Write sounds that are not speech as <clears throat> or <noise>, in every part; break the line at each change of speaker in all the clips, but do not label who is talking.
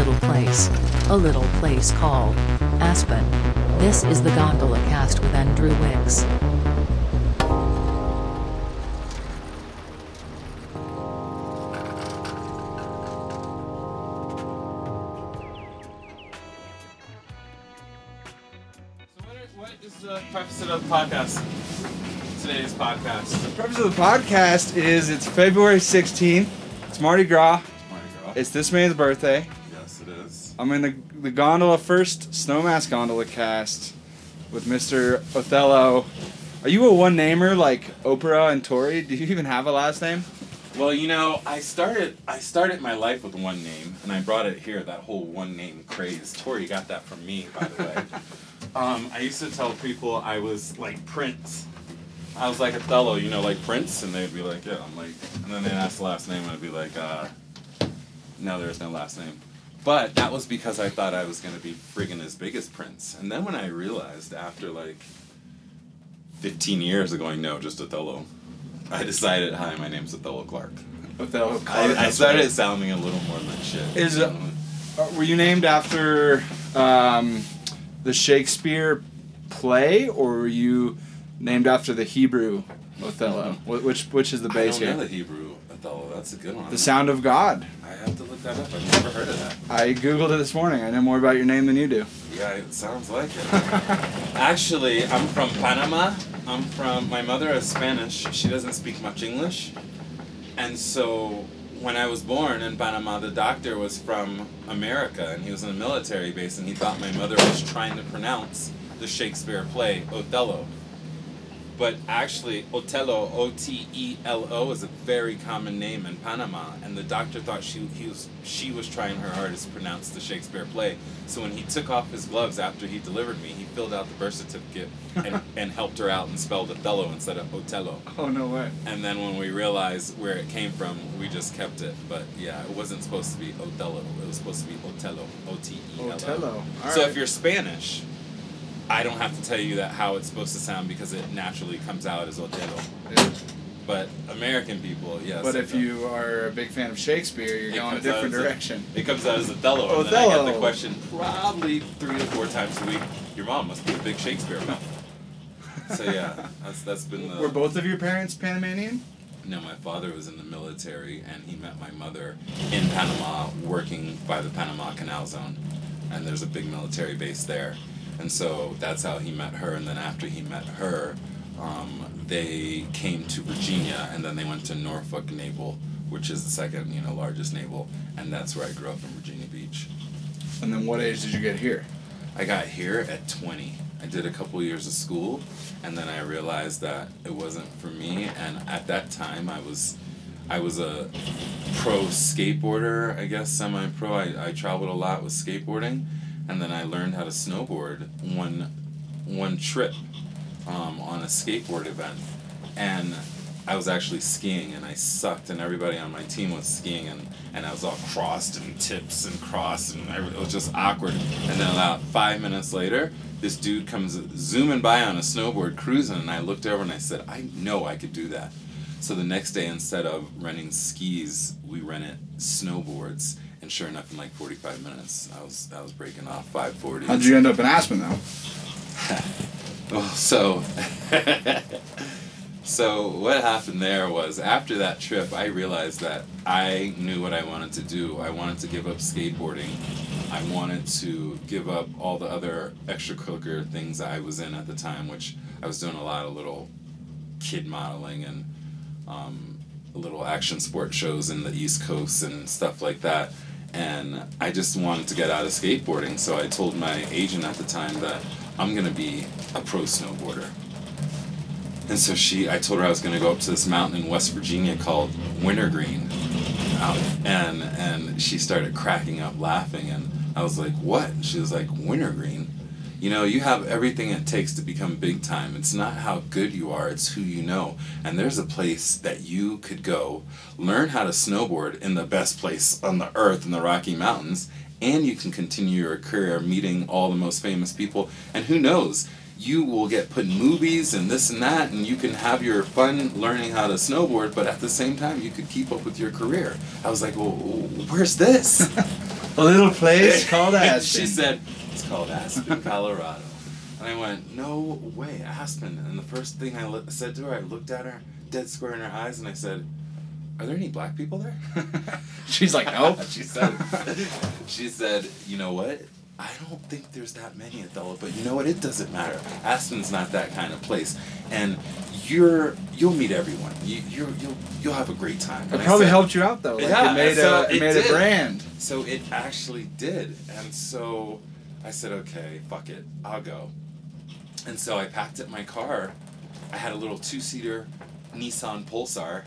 A little place. A little place called Aspen. This is the Gondola Cast with Andrew Wicks.
So what is the preface of the podcast? Today's podcast.
The purpose of the podcast is it's February 16th. It's Mardi Gras.
Mardi Gras.
It's this man's birthday.
Is.
I'm in the, the gondola first Snowmass gondola cast with Mr. Othello. Are you a one namer like Oprah and Tori? Do you even have a last name?
Well, you know, I started I started my life with one name, and I brought it here. That whole one name craze. Tori got that from me, by the way. <laughs> um, I used to tell people I was like Prince. I was like Othello, you know, like Prince, and they'd be like, yeah. I'm like, and then they'd ask the last name, and I'd be like, uh, no, there's no last name. But that was because I thought I was gonna be friggin' as big as Prince. And then when I realized after like 15 years of going, no, just Othello, I decided, hi, my name's Othello Clark.
Othello.
I, I started sounding a little more like shit.
Is it- Uh, were you named after um, the Shakespeare play, or were you named after the Hebrew Othello? <laughs> Wh- Which which is the base I
don't know
here?
the Hebrew Othello. That's a good one.
The Sound of God.
I have to that up. I've never heard of that.
I googled it this morning. I know more about your name than you do.
Yeah, it sounds like it. Actually, I'm from Panama. I'm from. My mother is Spanish. She doesn't speak much English, and so when I was born in Panama, the doctor was from America, and he was in a military base, and he thought my mother was trying to pronounce the Shakespeare play Othello. But actually, Otello, O T E L O, is a very common name in Panama, and the doctor thought she he was she was trying her hardest to pronounce the Shakespeare play. So when he took off his gloves after he delivered me, he filled out the birth certificate and, <laughs> and helped her out and spelled Othello instead of Otello.
Oh no way.
And then when we realized where it came from, we just kept it. But yeah, it wasn't supposed to be Othello. It was supposed to be Otello, O T E L O.
Otello. All
So
right.
if you're Spanish, I don't have to tell you that how it's supposed to sound because it naturally comes out as Otello.
Yeah.
But American people, yes.
But if
does.
you are a big fan of Shakespeare, you're
It
going a different
as a-
direction.
it comes out as Othello, and then I get the question probably three to four times a week. Your mom must be a big Shakespeare fan. <laughs> so yeah, that's that's been the.
Were both of your parents Panamanian?
No, my father was in the military, and he met my mother in Panama, working by the Panama Canal Zone, and there's a big military base there, and so that's how he met her. And then after he met her, um, they came to Virginia, and then they went to Norfolk Naval, which is the second, you know, largest naval, and that's where I grew up in Virginia Beach.
And then what age did you get here?
I got here at 20. I did a couple years of school, and then I realized that it wasn't for me. And at that time, I was, I was a pro skateboarder, I guess semi-pro. I, I traveled a lot with skateboarding, and then I learned how to snowboard one, one trip, um, on a skateboard event, and I was actually skiing, and I sucked, and everybody on my team was skiing, and and I was all crossed and tips and crossed, and it was just awkward. And then about five minutes later, this dude comes zooming by on a snowboard cruising, and I looked over and I said, I know I could do that. So the next day, instead of renting skis, we rented snowboards, and sure enough, in like forty five minutes, I was I was breaking off five forty.
How'd you end up in Aspen though? <laughs>
Well, so <laughs> so what happened there was after that trip, I realized that I knew what I wanted to do. I wanted to give up skateboarding. I wanted to give up all the other extracurricular things I was in at the time, which I was doing a lot of little kid modeling and um, little action sport shows in the East Coast and stuff like that. And I just wanted to get out of skateboarding, so I told my agent at the time that I'm gonna be a pro snowboarder. And so she, I told her I was gonna go up to this mountain in West Virginia called Wintergreen, out, and and she started cracking up laughing, and I was like, "What?" And she was like, "Wintergreen." You know, you have everything it takes to become big time. It's not how good you are, it's who you know. And there's a place that you could go, learn how to snowboard in the best place on the earth in the Rocky Mountains, and you can continue your career meeting all the most famous people. And who knows, you will get put in movies and this and that, and you can have your fun learning how to snowboard, but at the same time, you could keep up with your career. I was like, well, where's this? <laughs>
A little place <laughs> called Aspen.
she said, "It's called Aspen, <laughs> Colorado." And I went, "No way, Aspen." And the first thing I li- said to her, I looked at her dead square in her eyes, and I said, "Are there any black people there?" <laughs>
She's like, no. <laughs>
she said, "She said, you know what? I don't think there's that many Othello, but you know what? It doesn't matter. Aspen's not that kind of place, and you're you'll meet everyone. You you you'll you'll have a great time."
It
And I
probably
said-
helped you out though. Like
Yeah,
it made
so
a it
it
made a brand.
So it actually did. And so I said, okay, fuck it, I'll go. And so I packed up my car. I had a little two seater Nissan Pulsar,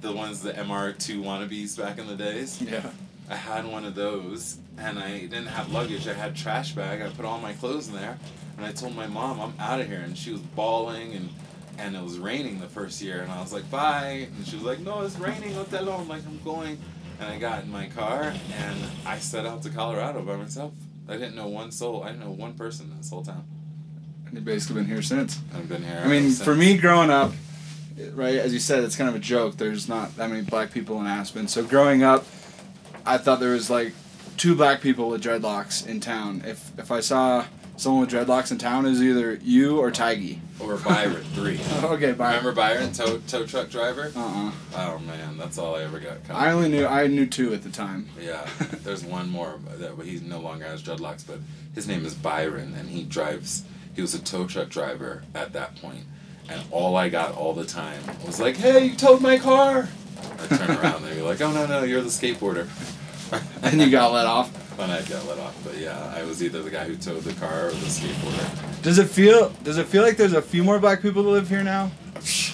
the ones, the MR2 wannabes back in the days.
Yeah.
I had one of those, and I didn't have luggage. I had trash bag. I put all my clothes in there, and I told my mom I'm out of here, and she was bawling, and and it was raining the first year, and I was like bye, and she was like no, it's raining, Othello. I'm like I'm going, and I got in my car, and I set out to Colorado by myself. I didn't know one soul. I didn't know one person in this whole town.
And you've basically been here since.
I've been here.
I mean,
since.
for me growing up, right, as you said, it's kind of a joke. There's not that many black people in Aspen. So growing up, I thought there was like two black people with dreadlocks in town. If if I saw someone with dreadlocks in town, is either you or Tiggy.
or Byron three. <laughs>
okay, bye.
Remember Byron, tow tow truck driver?
Uh uh
Oh man, that's all I ever got. Coming.
I only knew I knew two at the time.
Yeah, <laughs> there's one more that but he no longer has dreadlocks, but his name is Byron, and he drives. He was a tow truck driver at that point, and all I got all the time was like, "Hey, you towed my car." I turn around and they're like, "Oh no, no, you're the skateboarder." <laughs>
And you got let off.
When I got let off, but yeah, I was either the guy who towed the car or the skateboarder.
Does it feel Does it feel like there's a few more black people that live here now?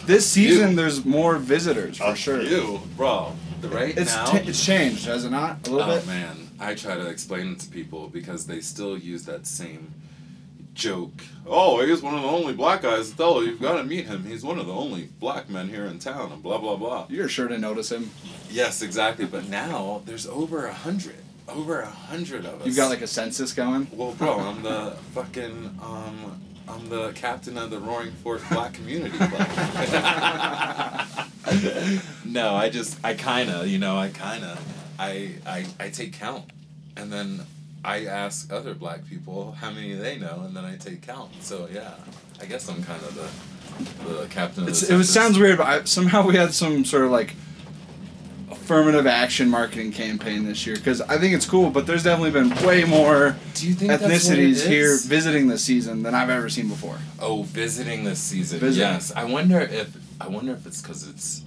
This season, there's more visitors for
Oh,
sure.
You, bro. The right
It's
now.
ta- it's changed, has it not? A little
oh
bit.
man, I try to explain it to people because they still use that same joke. Oh, he's one of the only black guys. Othello, you've got to meet him. He's one of the only black men here in town, and blah blah blah.
You're sure to notice him.
Yes, exactly. But now there's over a hundred, over a hundred of us.
You've got like a census going.
Well, bro, I'm the fucking um. I'm the captain of the Roaring Fork Black Community Club. <laughs> no, I just, I kinda, you know, I kinda, I, I, I take count, and then I ask other black people how many they know, and then I take count. So yeah, I guess I'm kind of the, the captain. Of the
it was, sounds weird, but I, somehow we had some sort of like affirmative action marketing campaign this year because I think it's cool. But there's definitely been way more
Do you think that's what it
ethnicities here visiting this season than I've ever seen before.
Oh, visiting this season.
Visiting.
Yes, I wonder if I wonder if it's because it's,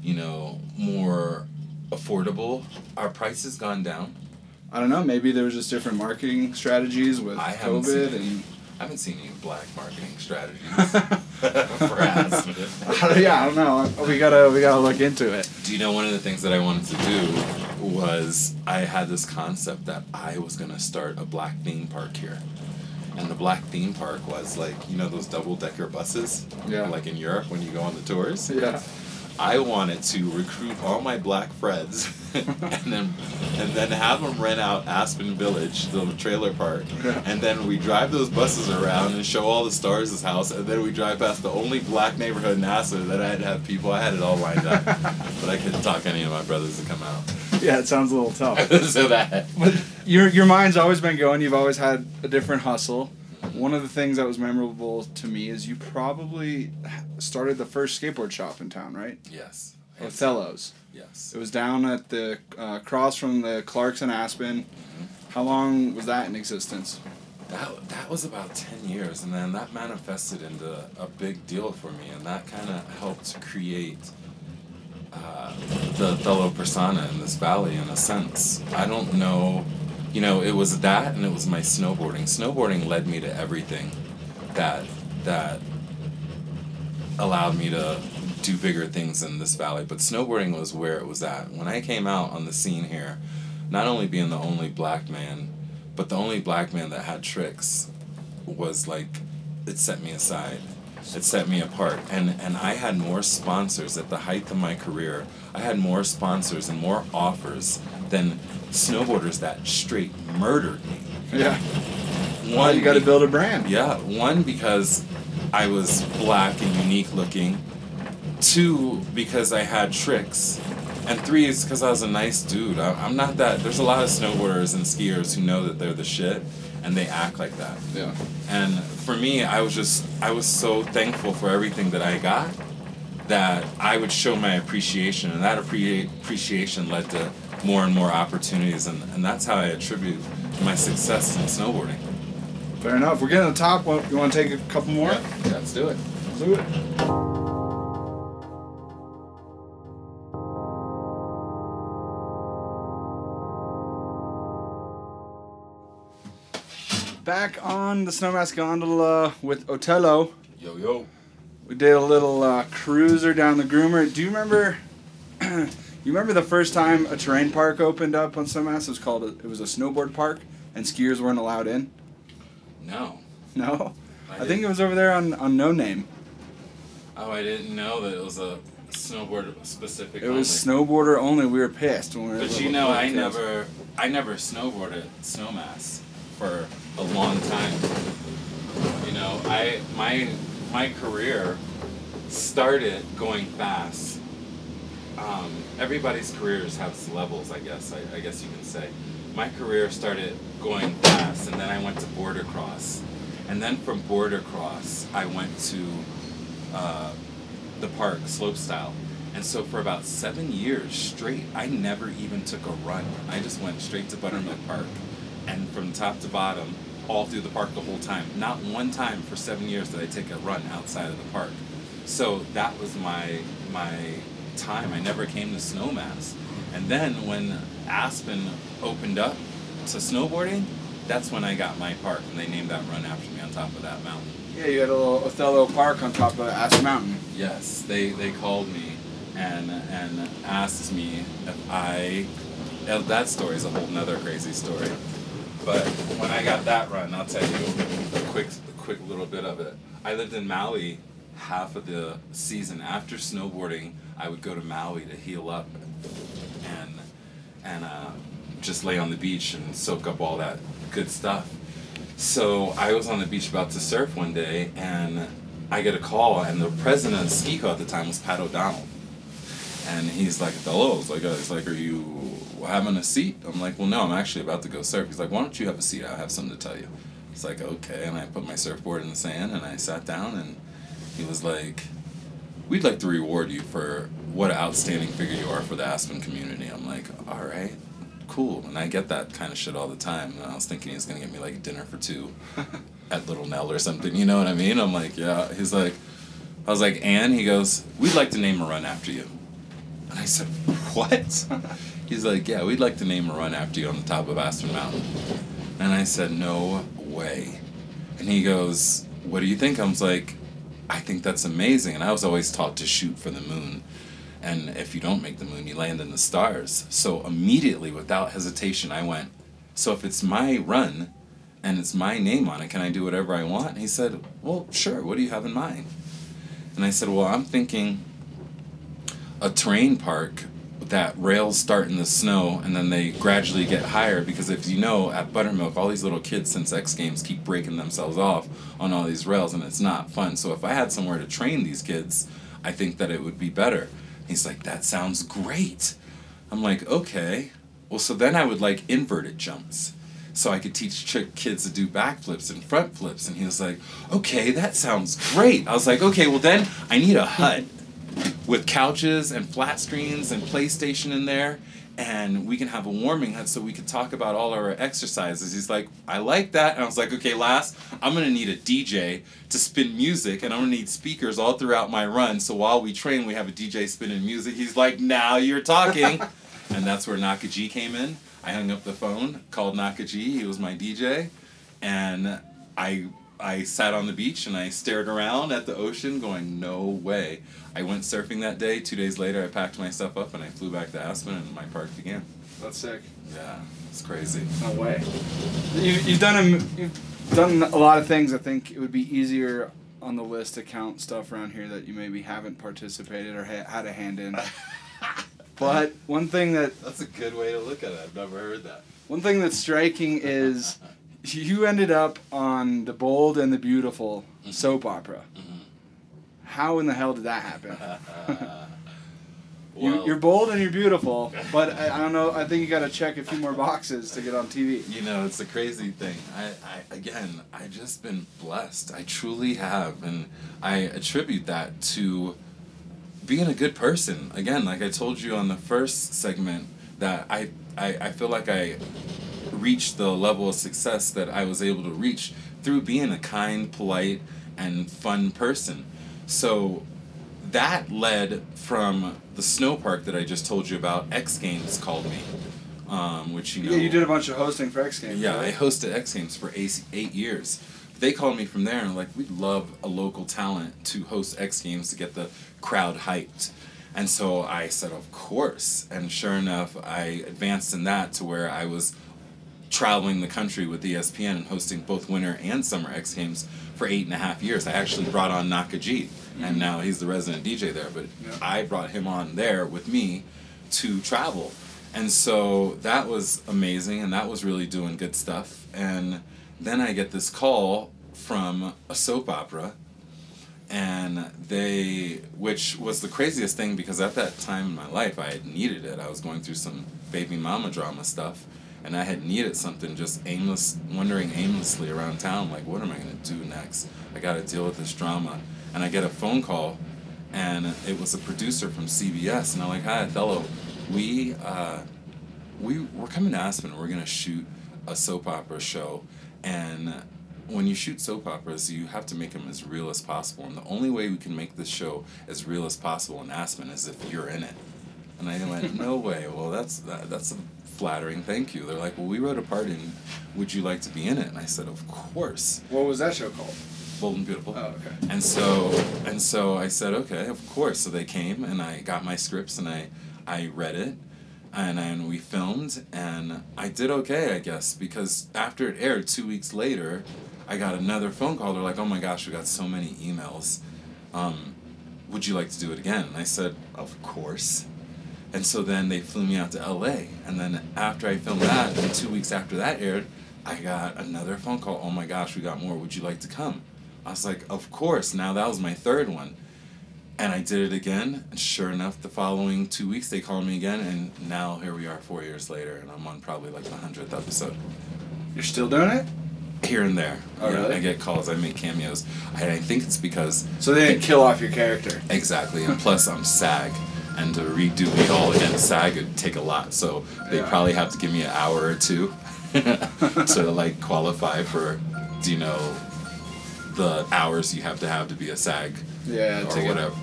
you know, more affordable. Our prices gone down.
I don't know. Maybe there was just different marketing strategies with COVID and.
I haven't seen any black marketing strategies <laughs> for Aspen.
yeah, I don't know. We gotta we gotta look into it.
Do you know one of the things that I wanted to do was I had this concept that I was gonna start a black theme park here. And the black theme park was like, you know those double decker buses?
Yeah.
Like in Europe when you go on the tours?
Yeah.
I wanted to recruit all my black friends <laughs> and then and then have them rent out Aspen Village, the trailer park, <laughs> and then we drive those buses around and show all the stars' this house, and then we drive past the only black neighborhood in Aspen that I had to have people. I had it all lined up, <laughs> but I couldn't talk any of my brothers to come out.
Yeah, it sounds a little tough.
so that
But your your mind's always been going. You've always had a different hustle. One of the things that was memorable to me is you probably started the first skateboard shop in town, right?
yes,
Othello's.
yes.
It was down at the uh, cross from the Clarks and Aspen. How long was that in existence?
That, that was about 10 years, and then that manifested into a big deal for me, and that kind of helped create uh, the Othello persona in this valley in a sense. I don't know, you know, it was that and it was my snowboarding. Snowboarding led me to everything that, that allowed me to do bigger things in this valley, but snowboarding was where it was at. When I came out on the scene here, not only being the only black man, but the only black man that had tricks was like it set me aside. It set me apart. And and I had more sponsors at the height of my career. I had more sponsors and more offers than snowboarders that straight murdered me.
Yeah.
One
Well, you got to build a brand.
yeah, one because I was black and unique looking. Two because I had tricks, And three is because I was a nice dude. I, I'm not that. There's a lot of snowboarders and skiers who know that they're the shit, and they act like that.
Yeah.
And for me, I was just, I was so thankful for everything that I got that I would show my appreciation, and that appre- appreciation led to more and more opportunities, and, and that's how I attribute my success in snowboarding.
Fair enough. We're getting to the top. Well, You want to take a couple more?
Yeah, let's do it.
Let's do it. Back on the Snowmass Gondola with Otello.
Yo, yo.
We did a little uh, cruiser down the groomer. Do you remember? <clears throat> you remember the first time a terrain park opened up on Snowmass? It was called. A, it was a snowboard park, and skiers weren't allowed in.
No.
No, I, think it was over there on on No Name.
Oh, I didn't know that it was a snowboard specific.
It was snowboarder only. We were pissed when we were.
But you know, I
kids.
never, I never snowboarded snowmass for a long time. You know, I my my career started going fast. Um, everybody's careers have levels, I guess. I, I guess you can say. My career started going fast, and then I went to boardercross, and then from boardercross, I went to uh, the park slope style. And so for about seven years straight, I never even took a run. I just went straight to Buttermilk Park, and from top to bottom, all through the park the whole time. Not one time for seven years did I take a run outside of the park. So that was my my time. I never came to Snowmass. And then when Aspen opened up to snowboarding, that's when I got my park, and they named that run after me on top of that mountain.
Yeah, you had a little Othello Park on top of Aspen Mountain.
Yes, they, they called me and and asked me if I. uh, That story is a whole nother crazy story. But when I got that run, I'll tell you a quick a quick little bit of it. I lived in Maui half of the season. After snowboarding, I would go to Maui to heal up and and uh, just lay on the beach and soak up all that good stuff. So I was on the beach about to surf one day, and I get a call, and the president of SkiCo at the time was Pat O'Donnell, and he's like, "Hello," it's like, "It's like, are you having a seat?" I'm like, "Well, no, I'm actually about to go surf." He's like, "Why don't you have a seat? I have something to tell you." It's like, "Okay," and I put my surfboard in the sand, and I sat down, and he was like, "We'd like to reward you for what an outstanding figure you are for the Aspen community." I'm like, "All right." Cool, and I get that kind of shit all the time. And I was thinking he's gonna get me like dinner for two <laughs> at Little Nell or something. You know what I mean? I'm like, yeah. He's like, I was like, and he goes, we'd like to name a run after you. And I said, what? <laughs> He's like, yeah, we'd like to name a run after you on the top of Aspen Mountain. And I said, no way. And he goes, what do you think? I was like, I think that's amazing. And I was always taught to shoot for the moon. And if you don't make the moon, you land in the stars. So immediately, without hesitation, I went, so if it's my run and it's my name on it, can I do whatever I want? And he said, well, sure. What do you have in mind? And I said, well, I'm thinking a terrain park that rails start in the snow and then they gradually get higher because if you know at Buttermilk all these little kids since X Games keep breaking themselves off on all these rails and it's not fun. So if I had somewhere to train these kids, I think that it would be better. He's like, that sounds great. I'm like, okay. Well, so then I would like inverted jumps. So I could teach ch- kids to do backflips and front flips. And he was like, okay, that sounds great. I was like, okay, well then I need a hut with couches and flat screens and PlayStation in there. And we can have a warming hut so we can talk about all our exercises. He's like, I like that. And I was like, okay, last, I'm gonna need a DJ to spin music and I'm gonna need speakers all throughout my run. So while we train, we have a DJ spinning music. He's like, now you're talking. <laughs> and that's where Nakaji came in. I hung up the phone, called Nakaji, he was my DJ, and I I sat on the beach and I stared around at the ocean going, no way. I went surfing that day. Two days later, I packed my stuff up and I flew back to Aspen and my park began.
That's sick.
Yeah, it's crazy.
No way. You, you've done a, you've done a lot of things. I think it would be easier on the list to count stuff around here that you maybe haven't participated or ha- had a hand in. <laughs> but one thing that
That's a good way to look at it. I've never heard that.
one thing that's striking is you ended up on the Bold and the Beautiful mm-hmm. soap opera. Mm-hmm. How in the hell did that happen? <laughs> You,
Well-
you're bold and you're beautiful, but I, I don't know. I think you got to check a few more boxes to get on TV.
You know, it's a crazy thing. I, I again, I just been blessed. I truly have, and I attribute that to being a good person. Again, like I told you on the first segment, that I, I, I feel like I reached the level of success that I was able to reach through being a kind, polite, and fun person. So that led from the snow park that I just told you about. X Games called me, um, which you know.
Yeah, you did a bunch of hosting for X Games.
Yeah, I hosted X Games for eight, eight years. They called me from there and like, we'd love a local talent to host X Games to get the crowd hyped. And so I said, of course. And sure enough, I advanced in that to where I was traveling the country with ESPN and hosting both winter and summer X Games for eight and a half years. I actually brought on Nakajit, and mm-hmm. now he's the resident DJ there. But
Yeah.
I brought him on there with me to travel. And so that was amazing, and that was really doing good stuff. And then I get this call from a soap opera, and they, which was the craziest thing because at that time in my life I had needed it. I was going through some baby mama drama stuff, and I had needed something just aimless, wandering aimlessly around town, like, what am I going to do next? I got to deal with this drama. And I get a phone call, and it was a producer from CBS, and I'm like, hi, Othello, we, uh, we, we're coming to Aspen, we're going to shoot a soap opera show, and when you shoot soap operas, you have to make them as real as possible. And the only way we can make this show as real as possible in Aspen is if you're in it. And I went, <laughs> no way. Well, that's that, that's a flattering thank you. They're like, well, we wrote a part in. Would you like to be in it? And I said, of course.
What was that show called?
Bold and beautiful.
Oh, okay.
And so and so I said, okay, of course. So they came and I got my scripts and I I read it and then we filmed and I did okay, I guess, because after it aired two weeks later, I got another phone call. They're like, oh my gosh, we got so many emails. Um, would you like to do it again? And I said, of course. And so then they flew me out to LA. And then after I filmed that, and two weeks after that aired, I got another phone call. Oh my gosh, we got more. Would you like to come? I was like, of course. Now that was my third one. And I did it again. And sure enough, the following two weeks, they called me again. And now here we are four years later. And I'm on probably like the 100th episode.
You're still doing it?
Here and there.
Oh,
Yeah,
really?
I get calls. I make cameos. I, I think it's because
So they didn't kill off your character.
Exactly, and plus I'm SAG, and to redo me all again SAG would take a lot. So they
Yeah.
probably have to give me an hour or two <laughs> to like qualify for, do you know, the hours you have to have to be a SAG
Yeah,
or
to get
whatever.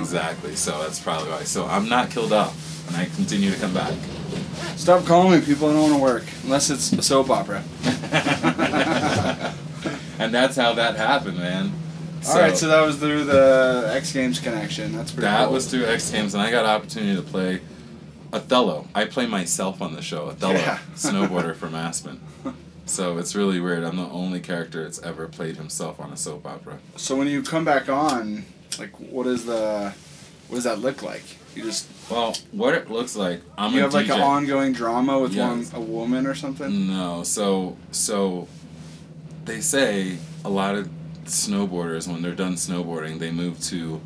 Exactly. So that's probably why. So I'm not killed off, and I continue to come back.
Stop calling me people. I don't want to work unless it's a soap opera. <laughs>
and that's how that happened, man.
All right, so that was through the X Games connection. That's pretty.
That
cool.
was through X Games, and I got opportunity to play Othello. I play myself on the show, Othello,
Yeah.
snowboarder from Aspen. So it's really weird. I'm the only character that's ever played himself on a soap opera.
So when you come back on, like, what is the, what does that look like? You just
Well, what it looks like, I'm
you
a
have like an ongoing drama with one a woman or something.
No, so so they say a lot of snowboarders when they're done snowboarding, they move to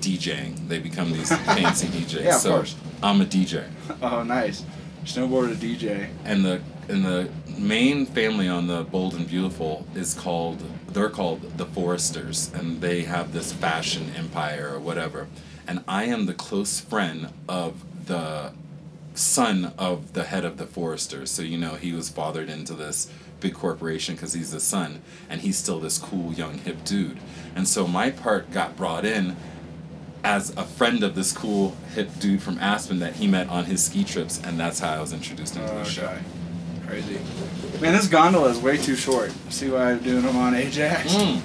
DJing. They become these fancy <laughs> DJs.
Yeah, of
so
course.
I'm a DJ.
Oh, nice. Snowboarder DJ.
and the and the main family on the Bold and Beautiful is called they're called the Forresters and they have this fashion empire or whatever and I am the close friend of the son of the head of the Forresters so you know he was fathered into this big corporation because he's the son and he's still this cool young hip dude and so my part got brought in as a friend of this cool hip dude from Aspen that he met on his ski trips, and that's how I was introduced into
Oh,
the show.
Crazy. Man, this gondola is way too short. See why I'm doing them on Ajax?
Mm.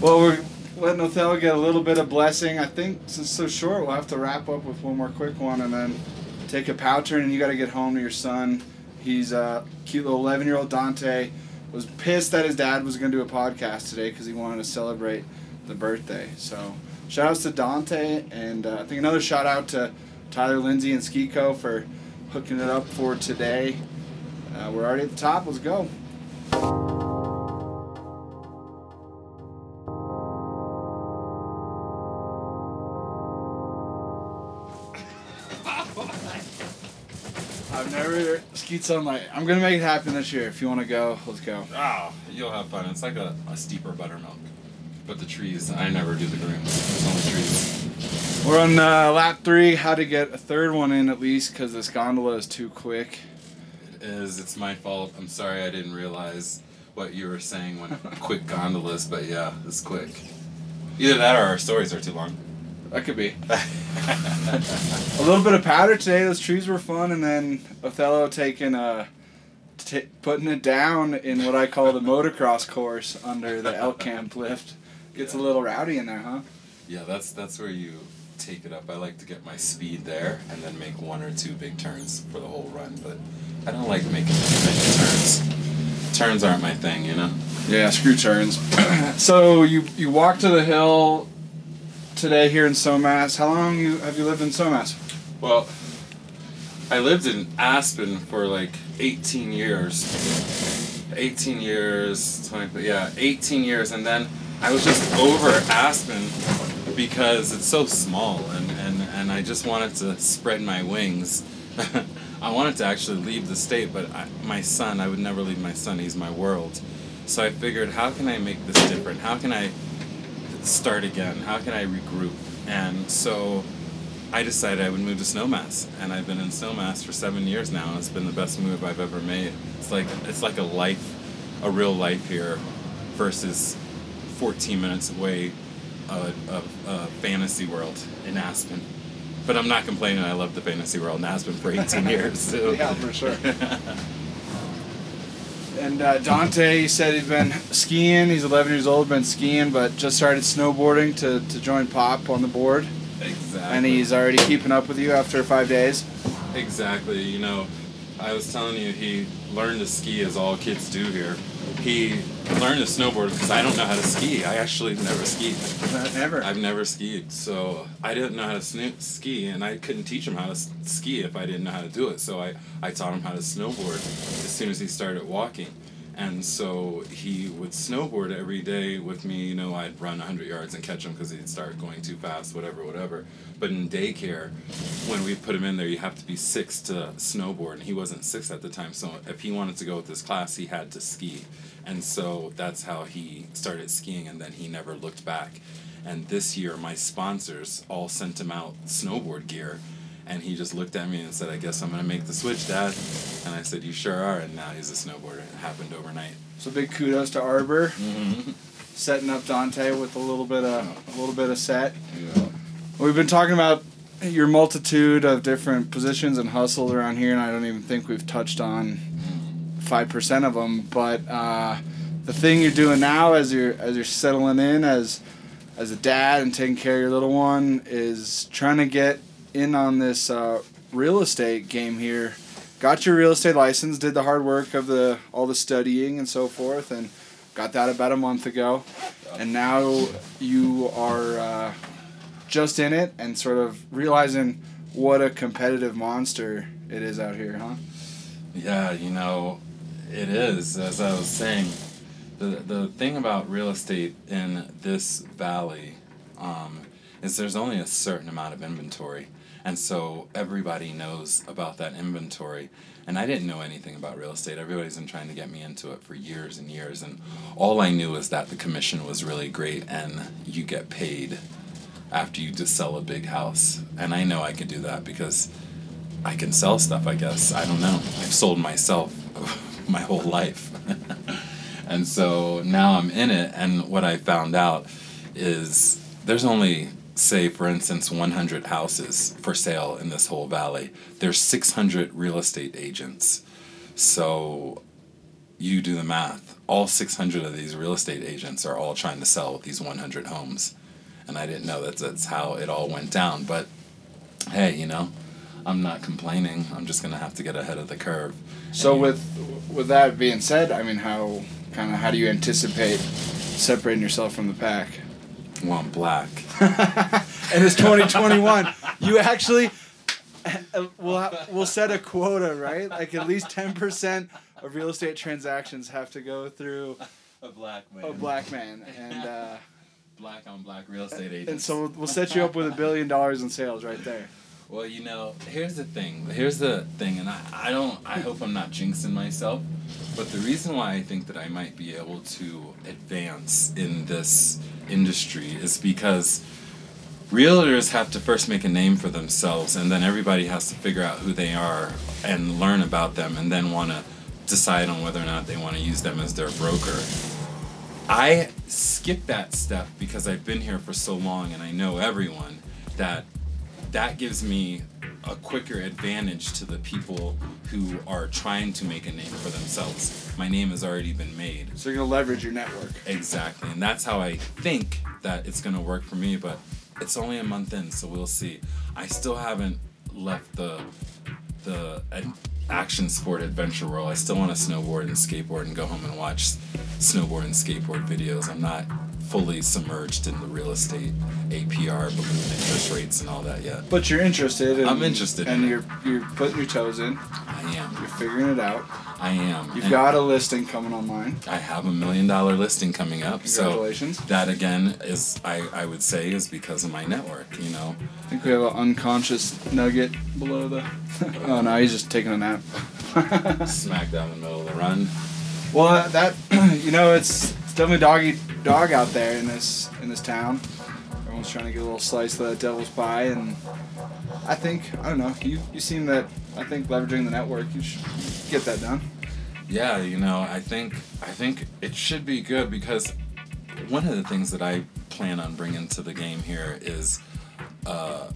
<laughs>
well, we're letting Othello get a little bit of blessing. I think since it's so short, we'll have to wrap up with one more quick one and then take a pow turn. And you got to get home to your son. He's a cute little 11 year old Dante. Was pissed that his dad was going to do a podcast today because he wanted to celebrate the birthday. So, shout outs to Dante. And uh, I think another shout out to Tyler Lindsay and SkiCo for hooking it up for today. Uh, we're already at the top. Let's go. Whatever. Skeet Sunlight. I'm gonna make it happen this year. If you want to go, let's go.
Ah, you'll have fun. It's like a, a steeper buttermilk. But the trees, I never do the grooms. There's only trees.
We're on uh, lap three. How to get a third one in at least because this gondola is too quick.
It is. It's my fault. I'm sorry I didn't realize what you were saying when <laughs> quick gondolas, but yeah, it's quick. Either that or our stories are too long.
That could be. <laughs> a little bit of powder today. Those trees were fun, and then Othello taking uh, t- putting it down in what I call the motocross course under the elk camp lift. Gets a little rowdy in there, huh?
Yeah, that's that's where you take it up. I like to get my speed there and then make one or two big turns for the whole run, but I don't like making too many turns. Turns aren't my thing, you know.
Yeah, screw turns. <clears throat> so you you walk to the hill today here in Snowmass. How long you have you lived in Snowmass?
Well, I lived in Aspen for like 18 years. 18 years, 20, yeah, 18 years, and then I was just over Aspen because it's so small, and, and, and I just wanted to spread my wings. <laughs> I wanted to actually leave the state, but I, my son, I would never leave my son, he's my world. So I figured, how can I make this different? How can I start again? How can I regroup? And so I decided I would move to Snowmass, and I've been in Snowmass for seven years now, and it's been the best move I've ever made. It's like it's like a life, a real life here, versus 14 minutes away, of a, a fantasy world in Aspen. But I'm not complaining. I love the fantasy world in Aspen for 18 <laughs> years. So.
Yeah, for sure. <laughs> And uh, Dante said he'd been skiing. He's 11 years old, been skiing, but just started snowboarding to, to join Pop on the board.
exactly.
And he's already keeping up with you after five days.
Exactly. You know, I was telling you he learned to ski as all kids do here. He learned to snowboard because I don't know how to ski. I actually never skied.
Never.
I've never skied, so I didn't know how to ski, and I couldn't teach him how to s- ski if I didn't know how to do it. So I, I taught him how to snowboard as soon as he started walking. And so he would snowboard every day with me. You know, I'd run 100 yards and catch him because he'd start going too fast, whatever, whatever. But in daycare, when we put him in there, you have to be six to snowboard, and he wasn't six at the time. So if he wanted to go with this class, he had to ski. And so that's how he started skiing, and then he never looked back. And this year, my sponsors all sent him out snowboard gear. And he just looked at me and said, I guess I'm going to make the switch, Dad. And I said, You sure are. And now he's a snowboarder. It happened overnight.
So big kudos to Arbor, setting up Dante with a little bit of a little bit of set.
Yeah.
We've been talking about your multitude of different positions and hustles around here, and I don't even think we've touched on five percent of them. But uh, the thing you're doing now, as you're as you're settling in as as a dad and taking care of your little one, is trying to get in on this uh, real estate game here. Got your real estate license, did the hard work of the all the studying and so forth, and got that about a month ago, and now you are uh, just in it and sort of realizing what a competitive monster it is out here, huh?
Yeah, you know, it is. As I was saying, the the thing about real estate in this valley um, is there's only a certain amount of inventory, and so everybody knows about that inventory. And I didn't know anything about real estate. Everybody's been trying to get me into it for years and years, and all I knew is that the commission was really great, and you get paid after you just sell a big house. And I know I could do that because I can sell stuff, I guess. I don't know. I've sold myself <laughs> my whole life. <laughs> and so now I'm in it, and what I found out is there's only, say, for instance, 100 houses for sale in this whole valley. There's 600 real estate agents. So you do the math. All 600 of these real estate agents are all trying to sell these 100 homes. And I didn't know that that's how it all went down. But hey, you know, I'm not complaining. I'm just gonna have to get ahead of the curve.
So
And-
with with that being said, I mean, how kind of how do you anticipate separating yourself from the pack?
well, I'm black. <laughs>
and it's 2021. you actually we'll we'll set a quota, right? Like at least 10% of real estate transactions have to go through
A black man.
a black man, and uh,
black on black real estate agents.
and so we'll, we'll set you up with a billion dollars in sales right there.
Well, you know, here's the thing. Here's the thing, and I, I don't. I hope I'm not jinxing myself, but the reason why I think that I might be able to advance in this industry is because realtors have to first make a name for themselves, and then everybody has to figure out who they are and learn about them, and then want to decide on whether or not they want to use them as their broker. I skip that step because I've been here for so long and I know everyone that that gives me a quicker advantage to the people who are trying to make a name for themselves. My name has already been made.
So you're gonna leverage your network.
Exactly. And that's how I think that it's to work for me, but it's only a month in, so we'll see. I still haven't left the the action sport adventure world. I still want to snowboard and skateboard and go home and watch snowboard and skateboard videos. I'm not fully submerged in the real estate APR, balloon interest rates, and all that yet.
But you're interested. In,
I'm interested
and
in
you're you're putting your toes in.
I am.
You're figuring it out.
I am.
You've
And
got a listing coming online.
I have a million dollar listing coming up. So
Congratulations.
that again is I, I would say is because of my network. You know.
I think we have an unconscious nugget below the. <laughs> oh no, he's just taking a nap. <laughs>
Smack down in the middle of the run.
well, that <clears throat> you know, it's, it's definitely doggy dog out there in this in this town. Everyone's trying to get a little slice of that devil's pie, and I think I don't know. You you seem that I think leveraging the network, you should get that done.
Yeah, you know, I think I think it should be good because one of the things that I plan on bringing to the game here is uh,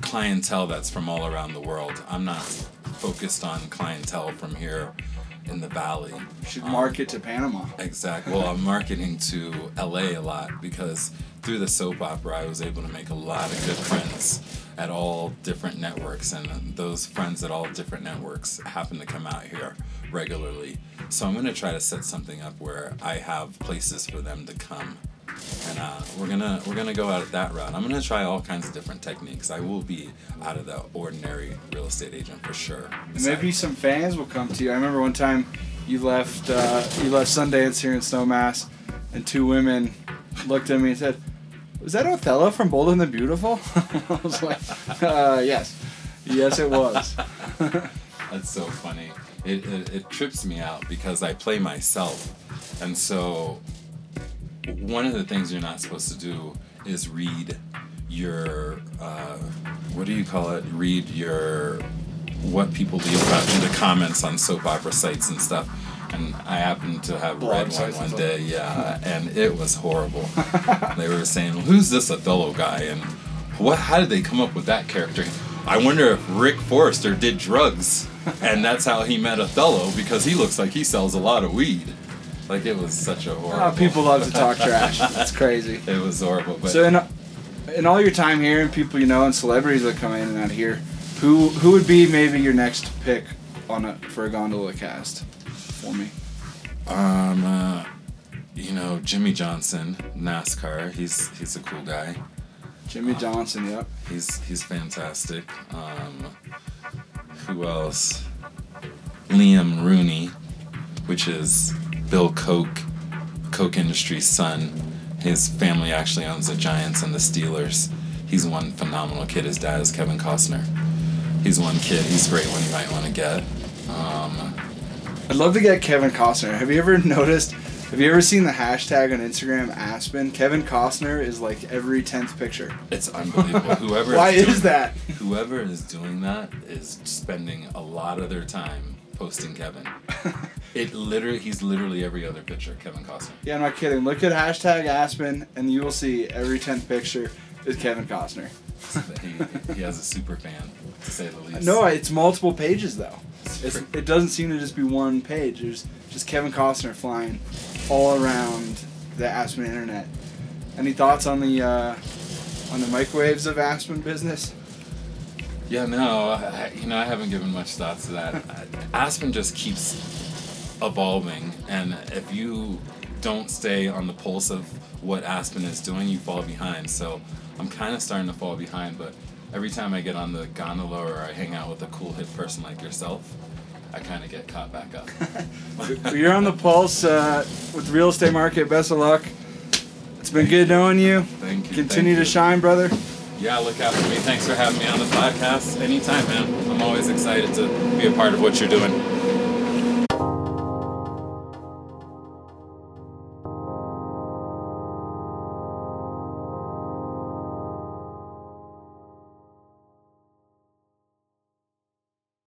clientele that's from all around the world. I'm not focused on clientele from here in the valley.
You should
Um,
market to Panama.
Exactly. Well, I'm marketing to LA a lot because through the soap opera, I was able to make a lot of good friends at all different networks, and those friends at all different networks happen to come out here regularly. So I'm gonna try to set something up where I have places for them to come, and uh, we're gonna we're gonna go out of that route. I'm gonna try all kinds of different techniques. I will be out of the ordinary real estate agent for sure.
And maybe some fans will come to you. I remember one time you left uh, you left Sundance here in Snowmass, and two women looked at me and said, "Was that Othello from Bold and the Beautiful?" <laughs> I was like, uh, "Yes, yes, it was." <laughs>
That's so funny. It, it, it trips me out because I play myself. And so, one of the things you're not supposed to do is read your, uh, what do you call it? Read your, what people leave about in the comments on soap opera sites and stuff. And I happened to have
Blog
read one one day, yeah, and it was horrible. they were saying, "Who's this Othello guy?" and what? How did they come up with that character? I wonder if Rick Forrester did drugs, and that's how he met Othello because he looks like he sells a lot of weed. Like it was such a horrible.
Oh, people love to talk <laughs> trash. It's crazy.
It was horrible, but
So in in all your time here and people you know and celebrities that come in and out here, who who would be maybe your next pick on a for a gondola cast for me?
um, uh, you know, Jimmie Johnson, NASCAR. He's he's a cool guy.
Jimmie Johnson. Yep.
He's he's fantastic. Um, who else? Liam Rooney, which is Bill Koch, Koch Industries' son. His family actually owns the Giants and the Steelers. He's one phenomenal kid. His dad is Kevin Costner. He's one kid. He's great one you might want to get. Um,
I'd love to get Kevin Costner. Have you ever <laughs> noticed? Have you ever seen the hashtag on Instagram Aspen? Kevin Costner is like every tenth picture.
it's unbelievable. <laughs> Whoever
Why
doing-
is that?
Whoever is doing that is spending a lot of their time posting Kevin. <laughs> It literally, he's literally every other picture, Kevin Costner.
Yeah, I'm not kidding. Look at hashtag Aspen, and you will see every tenth picture is Kevin Costner.
he, he has a super fan, to say the least.
No, it's multiple pages though. It's, it doesn't seem to just be one page. There's just Kevin Costner flying all around the Aspen internet. Any thoughts on the uh, on the microwaves of Aspen business?
Yeah, no, I, you know, I haven't given much thought to that. Aspen just keeps evolving, and if you don't stay on the pulse of what Aspen is doing, you fall behind. So I'm kind of starting to fall behind, but every time I get on the gondola or I hang out with a cool hip person like yourself, I kind of get caught back up. <laughs>
You're on the pulse uh, with the real estate market. Best of luck. It's been good knowing you.
Thank you.
Continue
thank
to
you.
shine, brother.
Yeah, look after me. Thanks for having me on the podcast. Anytime, man. I'm always excited to be a part of what you're doing.